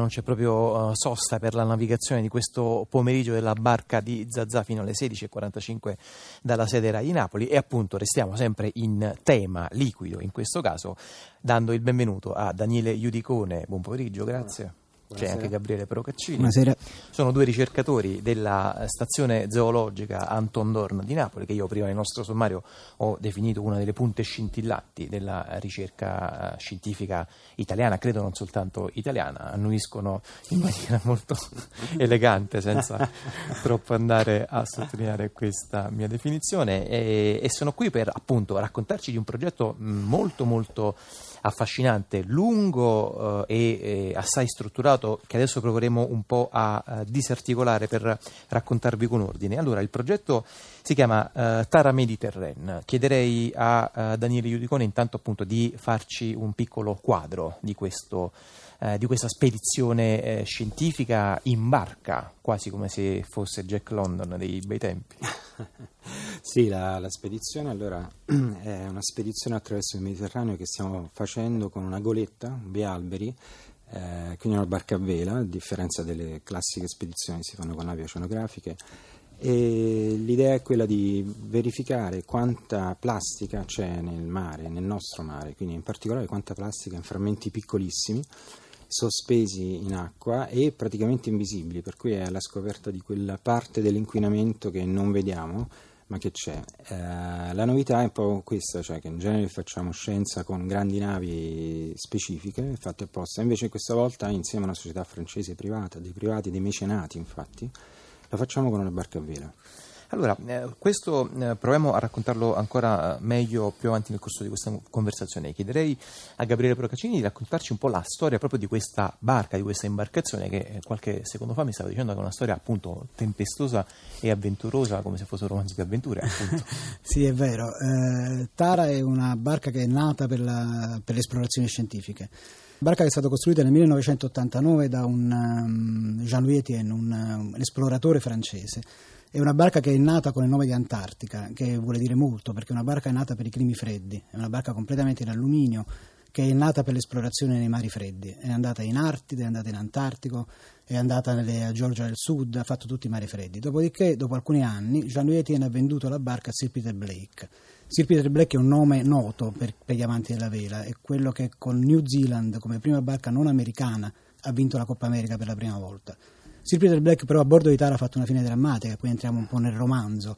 non c'è proprio uh, sosta per la navigazione di questo pomeriggio della barca di Zazà fino alle 16.45 dalla sede Rai di Napoli e appunto restiamo sempre in tema liquido in questo caso dando il benvenuto a Daniele Iudicone. Buon pomeriggio, grazie. C'è anche Gabriele Procaccini. Buonasera. Sono due ricercatori della stazione zoologica Anton Dorn di Napoli, che io prima nel nostro sommario ho definito una delle punte scintillanti della ricerca eh, scientifica italiana, credo non soltanto italiana, annuiscono in maniera molto elegante, senza troppo andare a sottolineare questa mia definizione. E, e sono qui per appunto raccontarci di un progetto molto molto affascinante, lungo eh, e, e, assai strutturato che adesso proveremo un po' a, a, disarticolare per raccontarvi con ordine. Allora, il progetto si chiama eh, Tara Mediterranean. Chiederei a, a Daniele Iudicone intanto appunto di farci un piccolo quadro di questo eh, di questa spedizione eh, scientifica in barca, quasi come se fosse Jack London dei bei tempi. sì, la, la, spedizione allora è una spedizione attraverso il Mediterraneo che stiamo facendo con una goletta, due alberi, eh, quindi una barca a vela, a differenza delle classiche spedizioni che si fanno con navi oceanografiche. E l'idea è quella di verificare quanta plastica c'è nel mare, nel nostro mare, quindi in particolare quanta plastica in frammenti piccolissimi sospesi in acqua e praticamente invisibili, per cui è la scoperta di quella parte dell'inquinamento che non vediamo ma che c'è. Eh, la novità è un po' questa, cioè che in genere facciamo scienza con grandi navi specifiche, fatte apposta, invece questa volta insieme a una società francese privata, dei privati, dei mecenati infatti, lo facciamo con una barca a vela. Allora, eh, questo eh, proviamo a raccontarlo ancora meglio più avanti nel corso di questa conversazione. Chiederei a Gabriele Procaccini di raccontarci un po' la storia proprio di questa barca, di questa imbarcazione che eh, qualche secondo fa mi stava dicendo che è una storia appunto tempestosa e avventurosa, come se fosse un romanzo di avventure. sì, è vero. Eh, Tara è una barca che è nata per, la, per le esplorazioni scientifiche. Barca che è stata costruita nel 1989 da un um, Jean-Louis Etienne, un, un esploratore francese è una barca che è nata con il nome di Antartica, che vuole dire molto perché è una barca nata per i climi freddi, è una barca completamente in alluminio che è nata per l'esplorazione nei mari freddi. È andata in Artide, è andata in Antartico, è andata nelle, a Georgia del Sud, ha fatto tutti i mari freddi. Dopodiché, dopo alcuni anni, Jean-Louis Etienne ha venduto la barca a Sir Peter Blake. Sir Peter Blake è un nome noto per, per gli amanti della vela, è quello che con New Zealand come prima barca non americana ha vinto la Coppa America per la prima volta. Sir Peter Black però a bordo di Tara ha fatto una fine drammatica, qui entriamo un po' nel romanzo.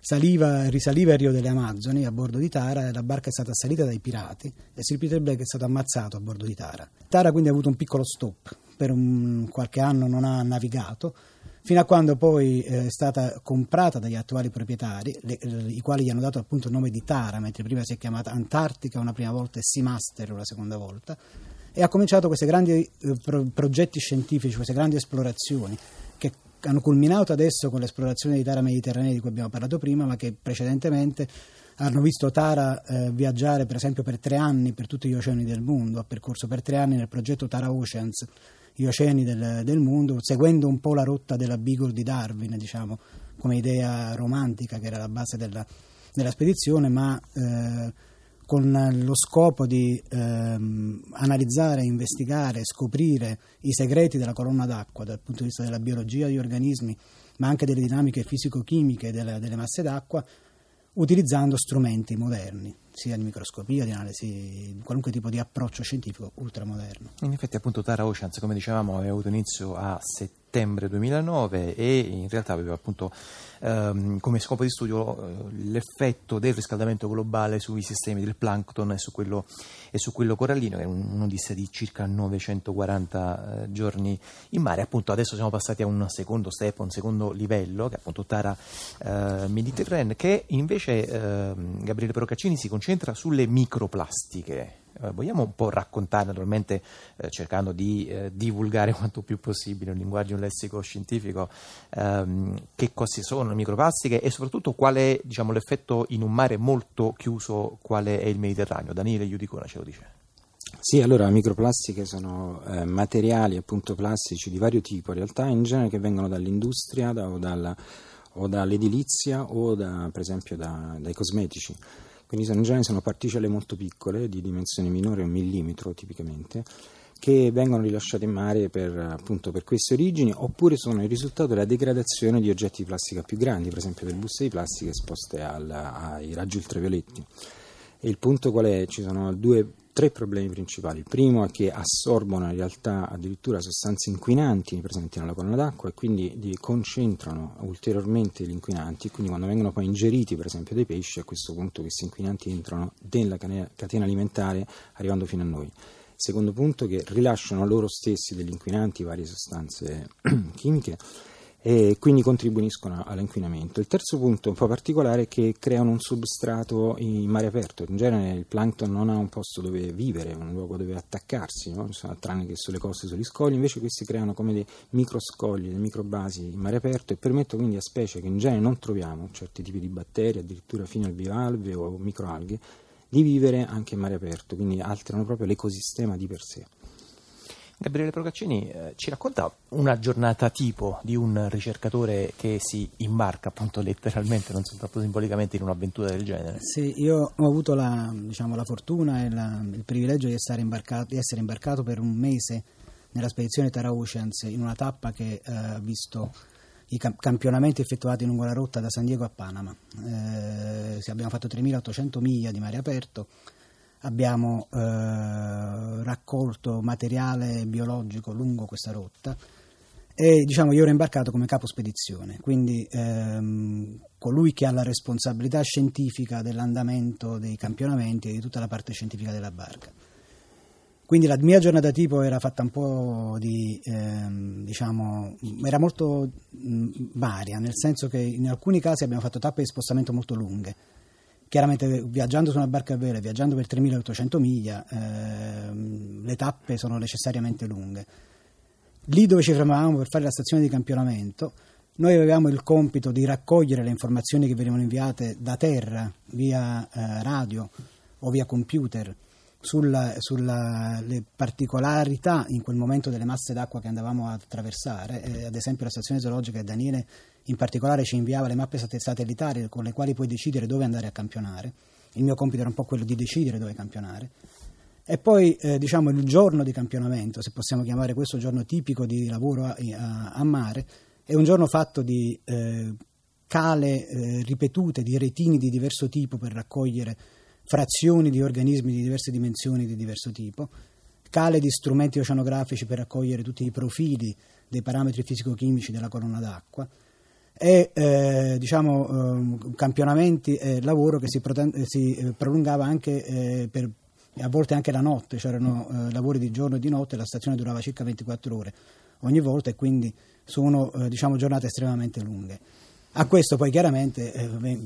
Saliva, risaliva il Rio delle Amazzoni a bordo di Tara e la barca è stata assalita dai pirati e Sir Peter Black è stato ammazzato a bordo di Tara. Tara quindi ha avuto un piccolo stop, per un, qualche anno non ha navigato, fino a quando poi eh, è stata comprata dagli attuali proprietari, le, le, i quali gli hanno dato appunto il nome di Tara, mentre prima si è chiamata Antartica una prima volta e Seamaster una seconda volta e ha cominciato questi grandi eh, pro- progetti scientifici, queste grandi esplorazioni che hanno culminato adesso con l'esplorazione di Tara Mediterranea di cui abbiamo parlato prima, ma che precedentemente hanno visto Tara eh, viaggiare per esempio per tre anni per tutti gli oceani del mondo, ha percorso per tre anni nel progetto Tara Oceans gli oceani del, del mondo, seguendo un po' la rotta della Beagle di Darwin, diciamo, come idea romantica che era la base della, della spedizione, ma eh, con lo scopo di ehm, analizzare, investigare, scoprire i segreti della colonna d'acqua dal punto di vista della biologia degli organismi, ma anche delle dinamiche fisico-chimiche delle, delle masse d'acqua, utilizzando strumenti moderni, sia di microscopia, di analisi, qualunque tipo di approccio scientifico ultramoderno. In effetti appunto Tara Oceans, come dicevamo, aveva avuto inizio a settembre settembre 2009 e in realtà aveva appunto ehm, come scopo di studio eh, l'effetto del riscaldamento globale sui sistemi del plankton e su quello, e su quello corallino, che è un'odissea di circa 940 eh, giorni in mare. Appunto adesso siamo passati a un secondo step, un secondo livello, che è appunto Tara eh, Mediterranean, che invece ehm, Gabriele Procaccini si concentra sulle microplastiche eh, vogliamo un po' raccontare, naturalmente eh, cercando di eh, divulgare quanto più possibile un linguaggio un lessico scientifico, ehm, che cosa sono le microplastiche e soprattutto qual è diciamo, l'effetto in un mare molto chiuso, quale è il Mediterraneo? Daniele Iudicona ce lo dice. Sì, allora microplastiche sono eh, materiali appunto plastici di vario tipo, in realtà in genere che vengono dall'industria da, o, dalla, o, dall'edilizia o da, per esempio da, dai cosmetici. Quindi in genere sono particelle molto piccole, di dimensione minore un millimetro tipicamente, che vengono rilasciate in mare per, appunto, per queste origini oppure sono il risultato della degradazione di oggetti di plastica più grandi, per esempio delle buste di plastica esposte al, ai raggi ultravioletti. E il punto qual è? Ci sono due, tre problemi principali. Il primo è che assorbono in realtà addirittura sostanze inquinanti presenti nella colonna d'acqua e quindi concentrano ulteriormente gli inquinanti. Quindi quando vengono poi ingeriti, per esempio, dai pesci, a questo punto questi inquinanti entrano nella catena alimentare arrivando fino a noi. Secondo punto che rilasciano loro stessi degli inquinanti, varie sostanze chimiche e quindi contribuiscono all'inquinamento. Il terzo punto un po' particolare è che creano un substrato in mare aperto, in genere il plankton non ha un posto dove vivere, un luogo dove attaccarsi, no? tranne che sulle coste, sugli scogli, invece questi creano come dei microscogli, delle microbasi in mare aperto e permettono quindi a specie che in genere non troviamo, certi tipi di batteri, addirittura fino al bivalve o microalghe, di vivere anche in mare aperto, quindi alterano proprio l'ecosistema di per sé. Gabriele Procaccini eh, ci racconta una giornata tipo di un ricercatore che si imbarca appunto letteralmente, non soltanto simbolicamente, in un'avventura del genere. Sì, io ho avuto la, diciamo, la fortuna e la, il privilegio di essere, di essere, imbarcato per un mese nella spedizione Tara Oceans in una tappa che eh, ha visto i campionamenti effettuati lungo la rotta da San Diego a Panama. Eh, abbiamo fatto 3.800 miglia di mare aperto abbiamo eh, raccolto materiale biologico lungo questa rotta e diciamo, io ero imbarcato come capo spedizione, quindi ehm, colui che ha la responsabilità scientifica dell'andamento dei campionamenti e di tutta la parte scientifica della barca. Quindi la mia giornata tipo era fatta un po' di, ehm, diciamo, era molto mh, varia, nel senso che in alcuni casi abbiamo fatto tappe di spostamento molto lunghe, Chiaramente viaggiando su una barca a vela, viaggiando per 3800 miglia, ehm, le tappe sono necessariamente lunghe. Lì dove ci fermavamo per fare la stazione di campionamento, noi avevamo il compito di raccogliere le informazioni che venivano inviate da terra, via eh, radio o via computer, sulle particolarità in quel momento delle masse d'acqua che andavamo a attraversare. Eh, ad esempio la stazione zoologica Daniele in particolare ci inviava le mappe satellitari con le quali puoi decidere dove andare a campionare. Il mio compito era un po' quello di decidere dove campionare. E poi eh, diciamo il giorno di campionamento, se possiamo chiamare questo giorno tipico di lavoro a, a, a mare, è un giorno fatto di eh, cale eh, ripetute, di retini di diverso tipo per raccogliere frazioni di organismi di diverse dimensioni di diverso tipo, cale di strumenti oceanografici per raccogliere tutti i profili dei parametri fisico-chimici della colonna d'acqua, e eh, diciamo, eh, campionamenti e lavoro che si, proten- si eh, prolungava anche eh, per a volte anche la notte, c'erano eh, lavori di giorno e di notte, la stazione durava circa 24 ore ogni volta e quindi sono eh, diciamo, giornate estremamente lunghe. A questo poi chiaramente,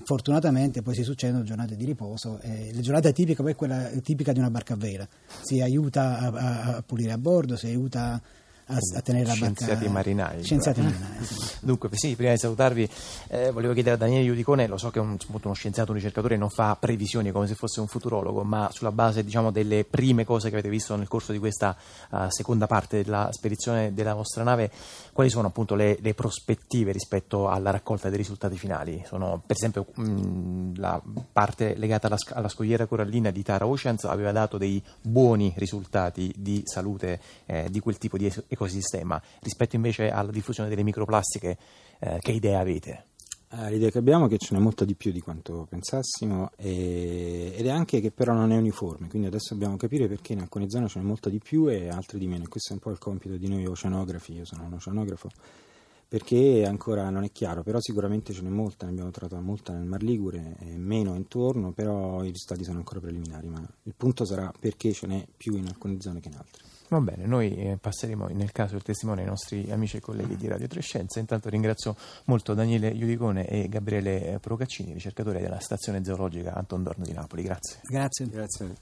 fortunatamente, poi si succedono giornate di riposo. le giornate tipiche poi è quella tipica di una barca a vela. Si aiuta a, a, a pulire a bordo, si aiuta a, a tenere la barca. Scienziati marinai. Scienziati marinai sì. Dunque, sì, prima di salutarvi, eh, volevo chiedere a Daniele Iudicone, lo so che è un, uno scienziato, un ricercatore, non fa previsioni come se fosse un futurologo, ma sulla base diciamo, delle prime cose che avete visto nel corso di questa uh, seconda parte della spedizione della vostra nave, quali sono appunto le, le prospettive rispetto alla raccolta dei risultati finali? Sono, per esempio, mh, la parte legata alla, alla, scogliera corallina di Tara Oceans aveva dato dei buoni risultati di salute eh, di quel tipo di ecosistema ecosistema, rispetto invece alla diffusione delle microplastiche, eh, che idea avete? Eh, l'idea che abbiamo è che ce n'è molta di più di quanto pensassimo e, ed è anche che però non è uniforme, quindi adesso dobbiamo capire perché in alcune zone ce n'è molta di più e altre di meno. Questo è un po' il compito di noi oceanografi, io sono un oceanografo, perché ancora non è chiaro, però sicuramente ce n'è molta, ne abbiamo trovata molta nel Mar Ligure e meno intorno, però i risultati sono ancora preliminari, ma il punto sarà perché ce n'è più in alcune zone che in altre. Va bene, noi eh, passeremo nel caso del testimone ai nostri amici e colleghi di Radio Trescenza. Intanto ringrazio molto Daniele Iudicone e Gabriele Procaccini, ricercatori della stazione zoologica Anton Dorno di Napoli. Grazie. Grazie. Grazie.